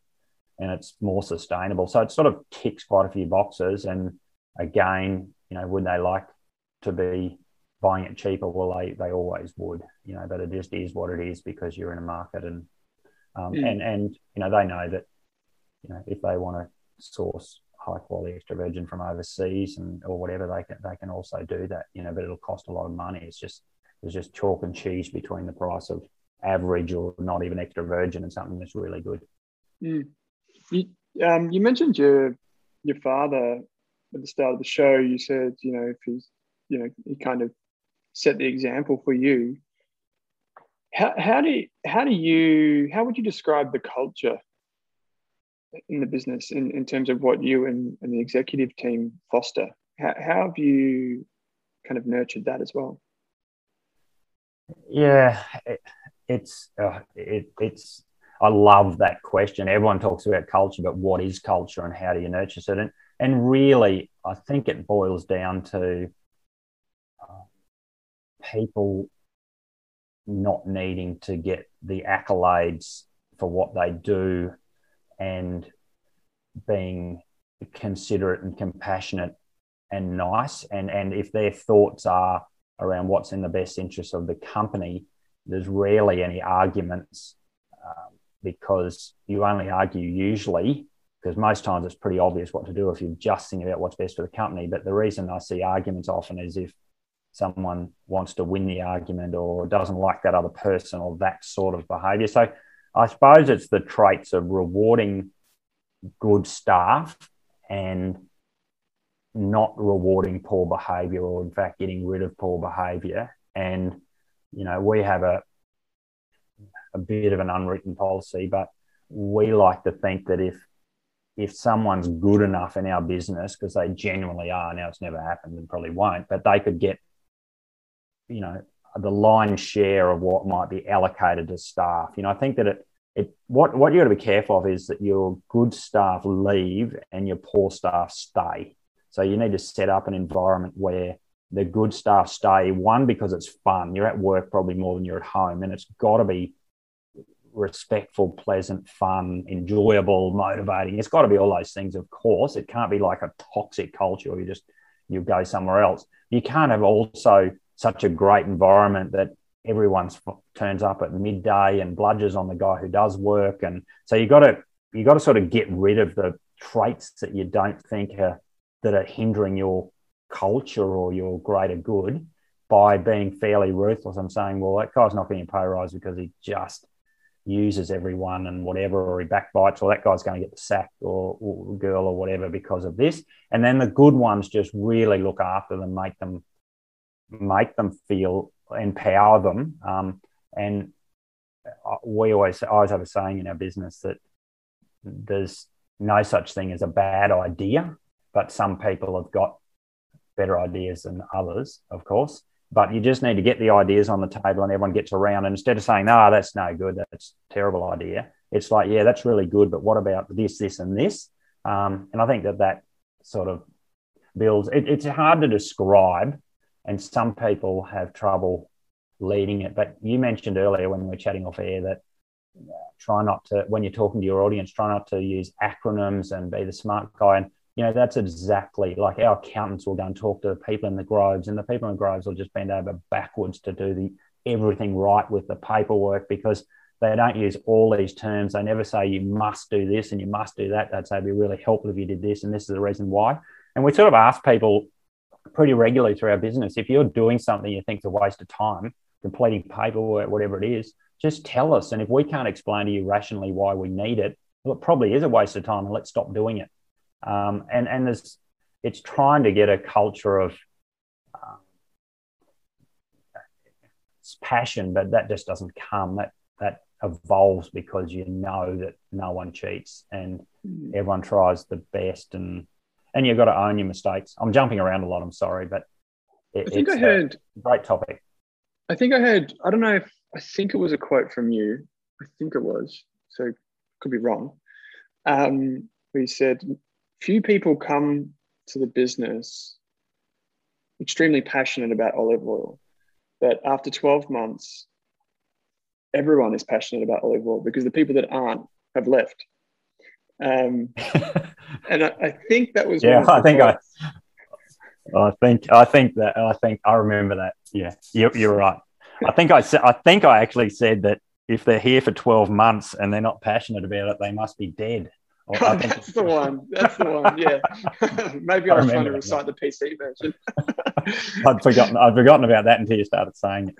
and it's more sustainable. So it sort of ticks quite a few boxes. And again, you know, would they like to be buying it cheaper? Well, they they always would, you know, but it just is what it is because you're in a market and um, mm. and and you know they know that you know if they want to source high quality extra virgin from overseas and or whatever they can they can also do that you know but it'll cost a lot of money it's just there's just chalk and cheese between the price of average or not even extra virgin and something that's really good mm. You, um, you mentioned your your father at the start of the show. You said, you know, if he's, you know, he kind of set the example for you. How, how do you, how do you how would you describe the culture in the business in, in terms of what you and, and the executive team foster? How, how have you kind of nurtured that as well? Yeah, it, it's uh, it, it's I love that question. Everyone talks about culture, but what is culture and how do you nurture it? And, and really, I think it boils down to uh, people not needing to get the accolades for what they do and being considerate and compassionate and nice. And, and if their thoughts are around what's in the best interest of the company, there's rarely any arguments um, because you only argue usually because most times it's pretty obvious what to do if you're just thinking about what's best for the company. But the reason I see arguments often is if someone wants to win the argument or doesn't like that other person or that sort of behavior. So I suppose it's the traits of rewarding good staff and not rewarding poor behavior or in fact getting rid of poor behavior and you know we have a a bit of an unwritten policy but we like to think that if if someone's good enough in our business because they genuinely are now it's never happened and probably won't but they could get you know the lion's share of what might be allocated to staff. You know i think that it it what what you got to be careful of is that your good staff leave and your poor staff stay. So you need to set up an environment where the good staff stay one because it's fun. You're at work probably more than you're at home and it's got to be respectful pleasant fun enjoyable motivating. It's got to be all those things of course. It can't be like a toxic culture or you just you go somewhere else. You can't have also such a great environment that everyone turns up at midday and bludges on the guy who does work. And so you got to you got to sort of get rid of the traits that you don't think are that are hindering your culture or your greater good by being fairly ruthless and saying, well, that guy's not getting a pay rise because he just uses everyone and whatever, or he backbites, or that guy's going to get the sack or, or girl or whatever because of this. And then the good ones just really look after them, make them make them feel empower them. Um, and we always I always have a saying in our business that there's no such thing as a bad idea, but some people have got better ideas than others, of course. But you just need to get the ideas on the table and everyone gets around. And instead of saying, no, oh, that's no good, that's terrible idea, it's like, yeah, that's really good, but what about this, this, and this? Um, and I think that that sort of builds, it, it's hard to describe. And some people have trouble leading it. But you mentioned earlier when we were chatting off air that try not to, when you're talking to your audience, try not to use acronyms and be the smart guy. And you know, that's exactly like our accountants will go and talk to the people in the groves, and the people in the groves will just bend over backwards to do the everything right with the paperwork because they don't use all these terms. They never say you must do this and you must do that. They'd say it'd be really helpful if you did this, and this is the reason why. And we sort of ask people pretty regularly through our business if you're doing something you think is a waste of time, completing paperwork, whatever it is, just tell us. And if we can't explain to you rationally why we need it, well, it probably is a waste of time, and let's stop doing it. Um, and and there's it's trying to get a culture of um, passion, but that just doesn't come. That that evolves because you know that no one cheats and mm. everyone tries the best and and you've got to own your mistakes. I'm jumping around a lot. I'm sorry, but it, I think I heard great topic. I think I heard. I don't know if I think it was a quote from you. I think it was. So could be wrong. Um, we said few people come to the business extremely passionate about olive oil, but after 12 months, everyone is passionate about olive oil because the people that aren't have left. Um, and I, I, think that was yeah. I think I, I think I think that I think I remember that. Yeah, you're, you're right. I think I said I think I actually said that if they're here for 12 months and they're not passionate about it, they must be dead. Oh, that's the one. That's the one. Yeah. Maybe I, I was trying to recite the PC version. I'd forgotten. I'd forgotten about that until you started saying it.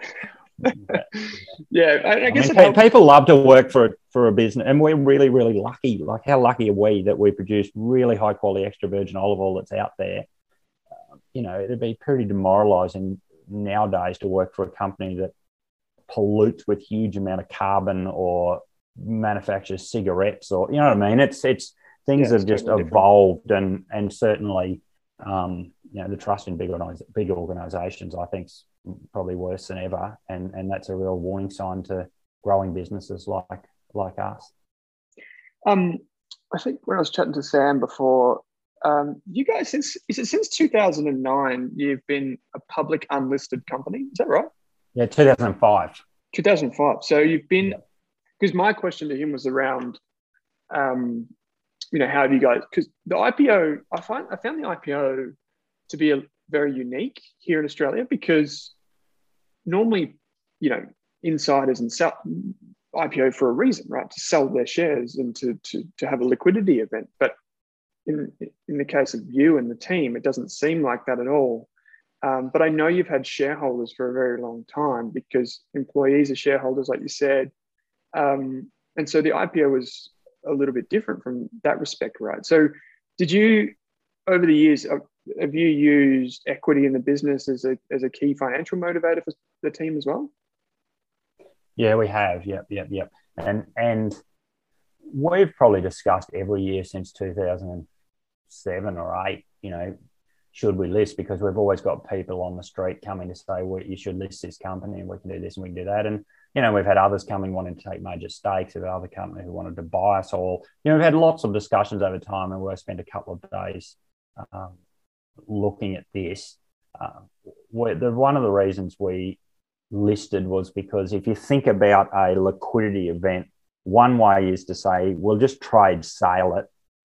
yeah, I, I guess I mean, people love to work for for a business, and we're really, really lucky. Like, how lucky are we that we produce really high quality extra virgin olive oil that's out there? Uh, you know, it'd be pretty demoralising nowadays to work for a company that pollutes with huge amount of carbon or manufactures cigarettes or you know what I mean. It's it's things yeah, have just totally evolved different. and and certainly um, you know the trust in big organiz- big organisations I think is probably worse than ever, and and that's a real warning sign to growing businesses like like us. Um, I think when I was chatting to Sam before, um, you guys since is it since 2009 you've been a public unlisted company? Is that right? Yeah, 2005. 2005. So you've been because my question to him was around, um, you know, how do you guys? Because the IPO, I find I found the IPO to be a, very unique here in Australia because normally, you know, insiders and sell IPO for a reason, right? To sell their shares and to to to have a liquidity event. But in in the case of you and the team, it doesn't seem like that at all. Um, but I know you've had shareholders for a very long time because employees are shareholders, like you said. Um, and so the IPO was a little bit different from that respect, right? So, did you, over the years, uh, have you used equity in the business as a, as a key financial motivator for the team as well? Yeah, we have. Yep, yep, yep. And and we've probably discussed every year since 2007 or eight. You know, should we list? Because we've always got people on the street coming to say, well, you should list this company and we can do this and we can do that. And, you know, we've had others coming wanting to take major stakes of other company who wanted to buy us all. You know, we've had lots of discussions over time and we've spent a couple of days um, looking at this. Um, the, one of the reasons we listed was because if you think about a liquidity event, one way is to say, we'll just trade sale it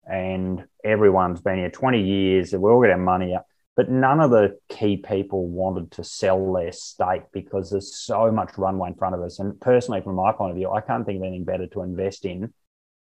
and everyone's been here 20 years, and we all our money up. But none of the key people wanted to sell their stake because there's so much runway in front of us. And personally, from my point of view, I can't think of anything better to invest in,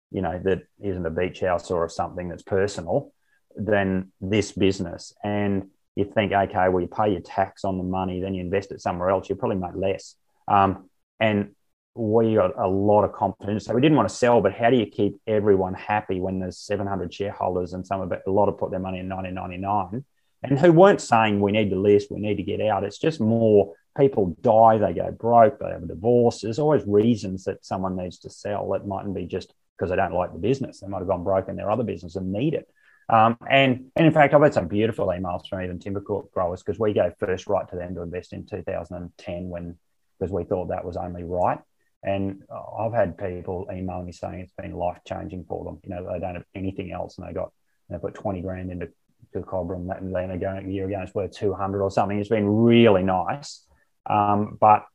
you know, that isn't a beach house or something that's personal than this business. And you think, okay, well, you pay your tax on the money, then you invest it somewhere else, you probably make less. Um, and we got a lot of confidence. So we didn't want to sell, but how do you keep everyone happy when there's 700 shareholders and some of it, a lot of put their money in 1999 and who weren't saying we need to list, we need to get out. It's just more people die, they go broke, they have a divorce. There's always reasons that someone needs to sell. It mightn't be just because they don't like the business. They might have gone broke in their other business and need it. Um, and, and in fact, I've had some beautiful emails from even Timbercorp growers because we gave first right to them to invest in 2010 when because we thought that was only right. And I've had people email me saying it's been life changing for them. You know, they don't have anything else and they got, they put 20 grand into to Cobram and then a year ago it's worth 200 or something. It's been really nice. Um, but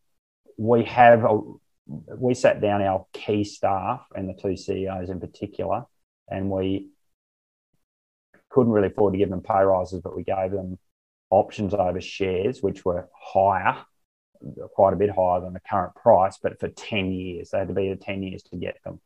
we have, a, we sat down our key staff and the two CEOs in particular, and we couldn't really afford to give them pay rises, but we gave them options over shares, which were higher quite a bit higher than the current price, but for 10 years. They had to be there 10 years to get them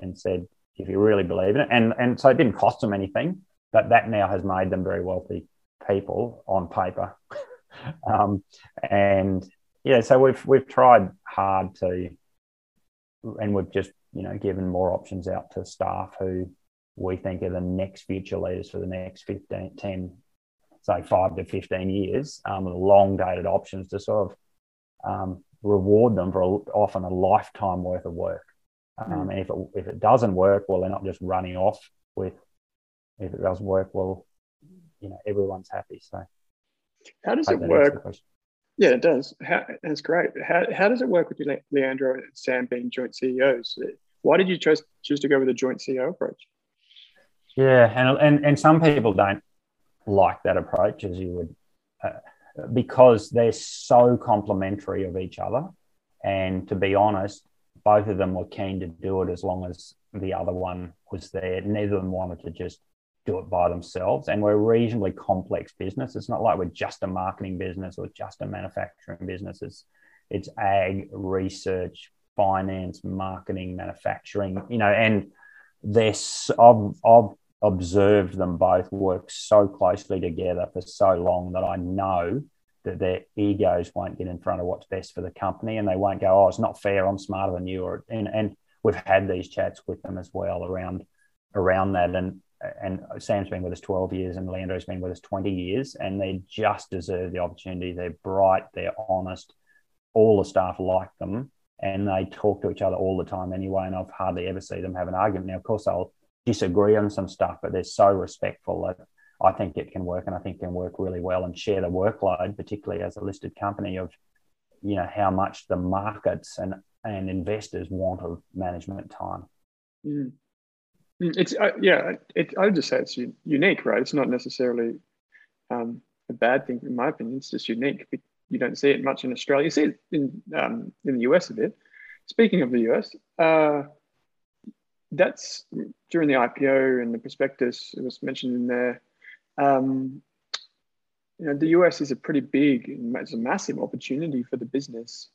and said, if you really believe in it. And, and so it didn't cost them anything, but that now has made them very wealthy people on paper. um, and yeah, so we've, we've tried hard to, and we've just, you know, given more options out to staff who we think are the next future leaders for the next 15, 10, say five to 15 years, um, long dated options to sort of um, reward them for a, often a lifetime worth of work. Um, mm. And if it, if it doesn't work, well, they're not just running off with. If it doesn't work, well, you know, everyone's happy. So, how does it work? Yeah, it does. How, that's great. How, how does it work with you, Leandro and Sam being joint CEOs? Why did you choose choose to go with a joint CEO approach? Yeah, and and and some people don't like that approach, as you would uh, because they're so complementary of each other. And to be honest, both of them were keen to do it as long as the other one was there. Neither of them wanted to just do it by themselves. And we're a reasonably complex business. It's not like we're just a marketing business or just a manufacturing business. It's it's ag, research, finance, marketing, manufacturing, you know, and this I've, I've observed them both work so closely together for so long that I know that their egos won't get in front of what's best for the company and they won't go, oh, it's not fair, I'm smarter than you. Or and, and we've had these chats with them as well around around that. And and Sam's been with us 12 years and Leandro's been with us 20 years and they just deserve the opportunity. They're bright, they're honest, all the staff like them and they talk to each other all the time anyway. And I've hardly ever see them have an argument. Now, of course, they'll disagree on some stuff, but they're so respectful that I think it can work and I think it can work really well and share the workload, particularly as a listed company of, you know, how much the markets and, and investors want of management time. Mm. Mm it's, uh, yeah, it, I would just say it's unique, right? It's not necessarily um, a bad thing, in my opinion. It's just unique. You don't see it much in Australia. You see it in, um, in the US a bit. Speaking of the US, uh, that's during the IPO and the prospectus, it was mentioned in there. Um, you know, the US is a pretty big, it's a massive opportunity for the business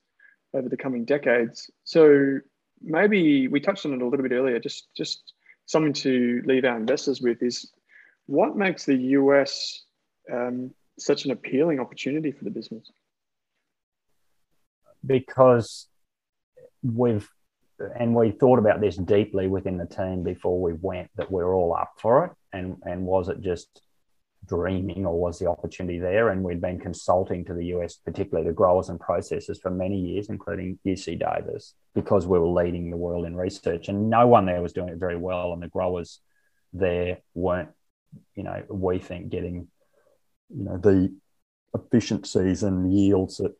over the coming decades. So maybe we touched on it a little bit earlier. Just just something to leave our investors with is what makes the US um, such an appealing opportunity for the business? Because we've and we thought about this deeply within the team before we went that we are all up for it and and was it just dreaming or was the opportunity there and we'd been consulting to the US particularly the growers and processors for many years including UC Davis because we were leading the world in research. And no one there was doing it very well and the growers there weren't you know we think getting you know the efficiencies and yields that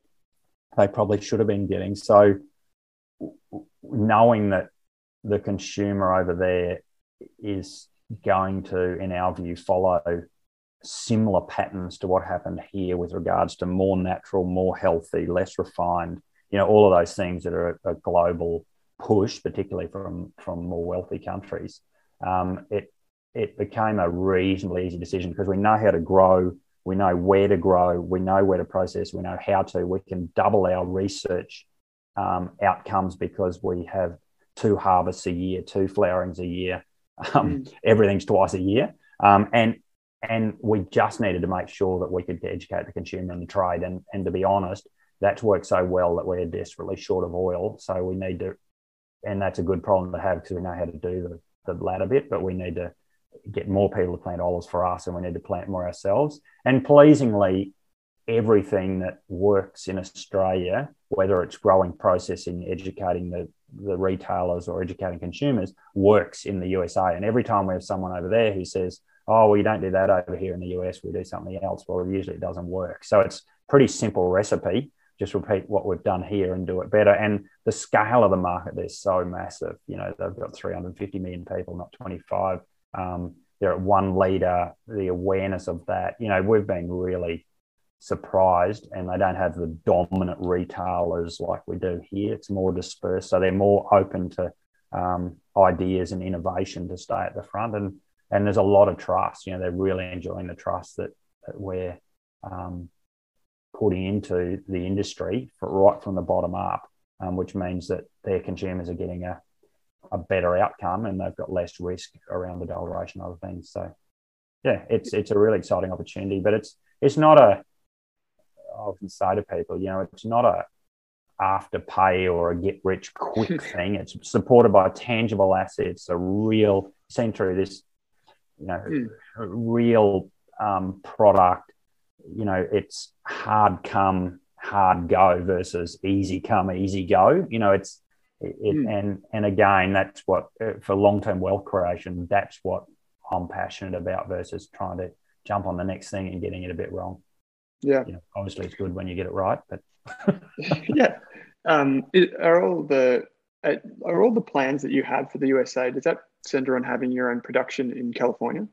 they probably should have been getting. So knowing that the consumer over there is going to, in our view, follow similar patterns to what happened here with regards to more natural, more healthy, less refined, you know, all of those things that are a, global push, particularly from, from more wealthy countries. Um, it, it became a reasonably easy decision because we know how to grow, we know where to grow, we know where to process, we know how to. We can double our research um, outcomes because we have two harvests a year, two flowerings a year. Um, mm. Everything's twice a year, um, and and we just needed to make sure that we could educate the consumer and the trade. And and to be honest, that's worked so well that we're desperately short of oil. So we need to, and that's a good problem to have because we know how to do the, the latter bit, but we need to get more people to plant olives for us and we need to plant more ourselves. And pleasingly, everything that works in Australia, whether it's growing, processing, educating the, the retailers or educating consumers, works in the USA. And every time we have someone over there who says, oh, we don't do that over here in the US, we do something else, well, usually it doesn't work. So it's pretty simple recipe. Just repeat what we've done here and do it better. And the scale of the market, they're so massive. You know, they've got 350 million people, not 25. Um, they're at one leader. The awareness of that, you know, we've been really surprised and they don't have the dominant retailers like we do here. It's more dispersed. So they're more open to um, ideas and innovation to stay at the front. And, and there's a lot of trust. You know, they're really enjoying the trust that, that we're um, putting into the industry for, right from the bottom up, um, which means that their consumers are getting a, a better outcome and they've got less risk around adulteration and other things. So, yeah, it's it's a really exciting opportunity, but it's it's not a I often say to people, you know, it's not a Afterpay or a get rich quick thing. It's supported by tangible assets, a real seen through this, you know, mm. real um, product. You know, it's hard come, hard go versus easy come, easy go. You know, it's it, mm. and and again, that's what uh, for long term wealth creation. That's what I'm passionate about versus trying to jump on the next thing and getting it a bit wrong. Yeah. You know, obviously, it's good when you get it right, but yeah. Um, are all the uh, are all the plans that you have for the USA? Does that center on having your own production in California?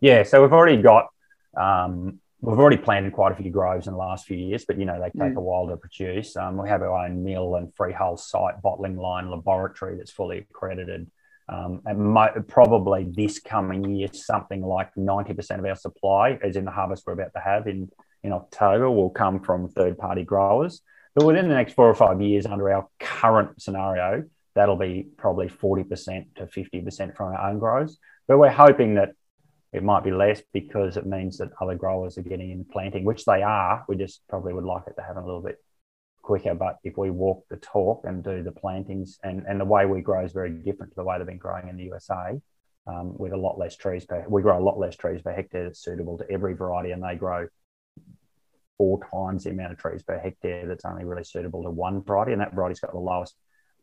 Yeah, so we've already got um, we've already planted quite a few groves in the last few years, but you know they take mm. a while to produce. Um, we have our own mill and freehold site, bottling line, laboratory that's fully accredited. Um, and mo- probably this coming year, something like 90% of our supply, as in the harvest we're about to have in, in October, will come from third party growers. But within the next four or five years, under our current scenario, that'll be probably 40% to 50% from our own growers. But we're hoping that it might be less because it means that other growers are getting in planting, which they are. We just probably would like it to happen a little bit quicker. But if we walk the talk and do the plantings, and, and the way we grow is very different to the way they've been growing in the USA, um, with a lot less trees per, we grow a lot less trees per hectare that's suitable to every variety, and they grow four times the amount of trees per hectare that's only really suitable to one variety, and that variety's got the lowest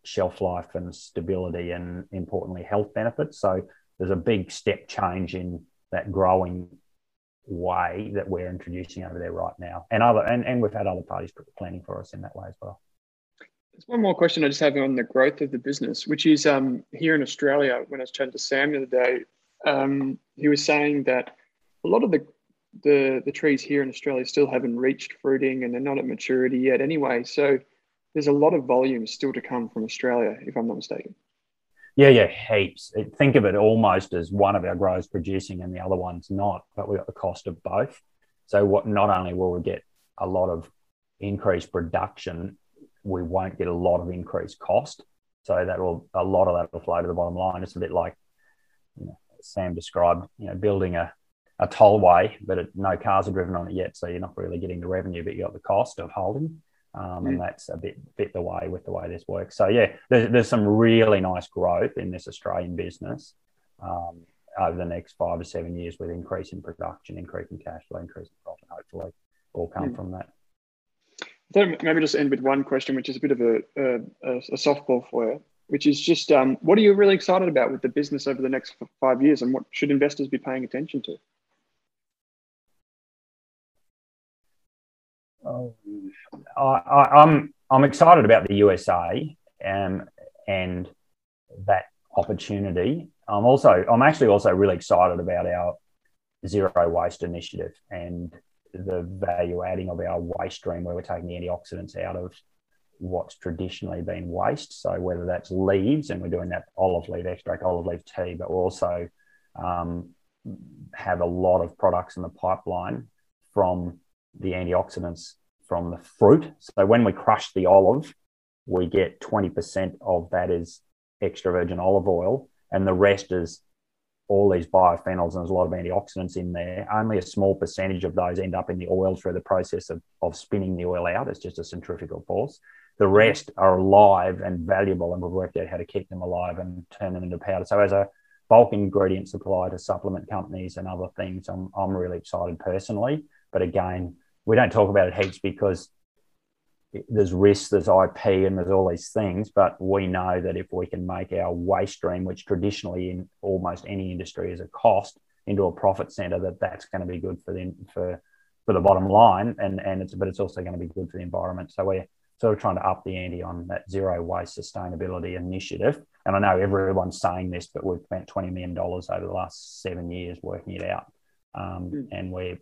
shelf life and stability, and importantly, health benefits. So there's a big step change in that growing way that we're introducing over there right now. And other and, and we've had other parties planning for us in that way as well. There's one more question I just have on the growth of the business, which is um, here in Australia, when I was chatting to Sam the other day, um, he was saying that a lot of the, the the trees here in Australia still haven't reached fruiting and they're not at maturity yet anyway. So there's a lot of volume still to come from Australia, if I'm not mistaken. Yeah, yeah, heaps. Think of it almost as one of our growers producing and the other one's not, but we've got the cost of both. So what not only will we get a lot of increased production, we won't get a lot of increased cost. So that will a lot of that will flow to the bottom line. It's a bit like you know, Sam described, you know, building a a tollway, but it, no cars are driven on it yet, so you're not really getting the revenue, but you got the cost of holding. Um, mm. And that's a bit bit the way with the way this works. So yeah, there's, there's some really nice growth in this Australian business um, over the next five or seven years with increase in production, increase in cash flow, increase in profit. Hopefully, all come mm. from that. Maybe just end with one question, which is a bit of a, a, a softball for you, which is just um, what are you really excited about with the business over the next five years, and what should investors be paying attention to? Oh, I, am I'm, I'm excited about the USA um, and that opportunity. I'm also I'm actually also really excited about our zero waste initiative and the value adding of our waste stream where we're taking the antioxidants out of what's traditionally been waste. So whether that's leaves and we're doing that olive leaf extract, olive leaf tea, but we also um, have a lot of products in the pipeline from the antioxidants from the fruit. So when we crush the olive, we get 20% of that is extra virgin olive oil, and the rest is all these biophenols, and there's a lot of antioxidants in there. Only a small percentage of those end up in the oil through the process of, of spinning the oil out. It's just a centrifugal force. The rest are alive and valuable, and we've worked out how to keep them alive and turn them into powder. So, as a bulk ingredient supplier to supplement companies and other things, I'm, I'm really excited personally. But again, we don't talk about it heaps because there's risks, there's IP, and there's all these things. But we know that if we can make our waste stream, which traditionally in almost any industry is a cost, into a profit center, that that's going to be good for the for for the bottom line, and and it's but it's also going to be good for the environment. So we're sort of trying to up the ante on that zero waste sustainability initiative. And I know everyone's saying this, but we've spent twenty million dollars over the last seven years working it out, um, mm. and we're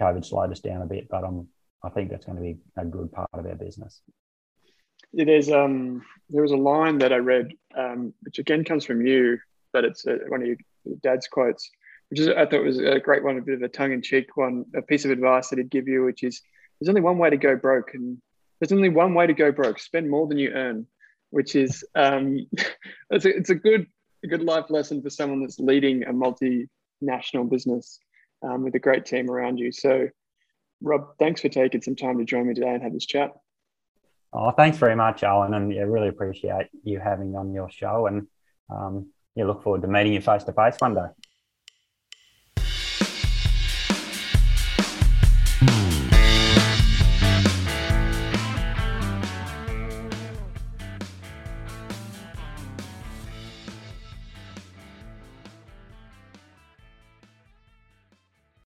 COVID slowed us down a bit, but um, I think that's going to be a good part of our business. Yeah, there's um, there was a line that I read, um, which again comes from you, but it's uh, one of your dad's quotes, which is I thought was a great one, a bit of a tongue-in-cheek one, a piece of advice that he'd give you, which is there's only one way to go broke, and there's only one way to go broke: spend more than you earn, which is um, it's a, it's a good a good life lesson for someone that's leading a multinational business um, with a great team around you. So, Rob, thanks for taking some time to join me today and have this chat. Oh, thanks very much, Alan, and yeah, really appreciate you having me on your show. And um, yeah, look forward to meeting you face to face one day.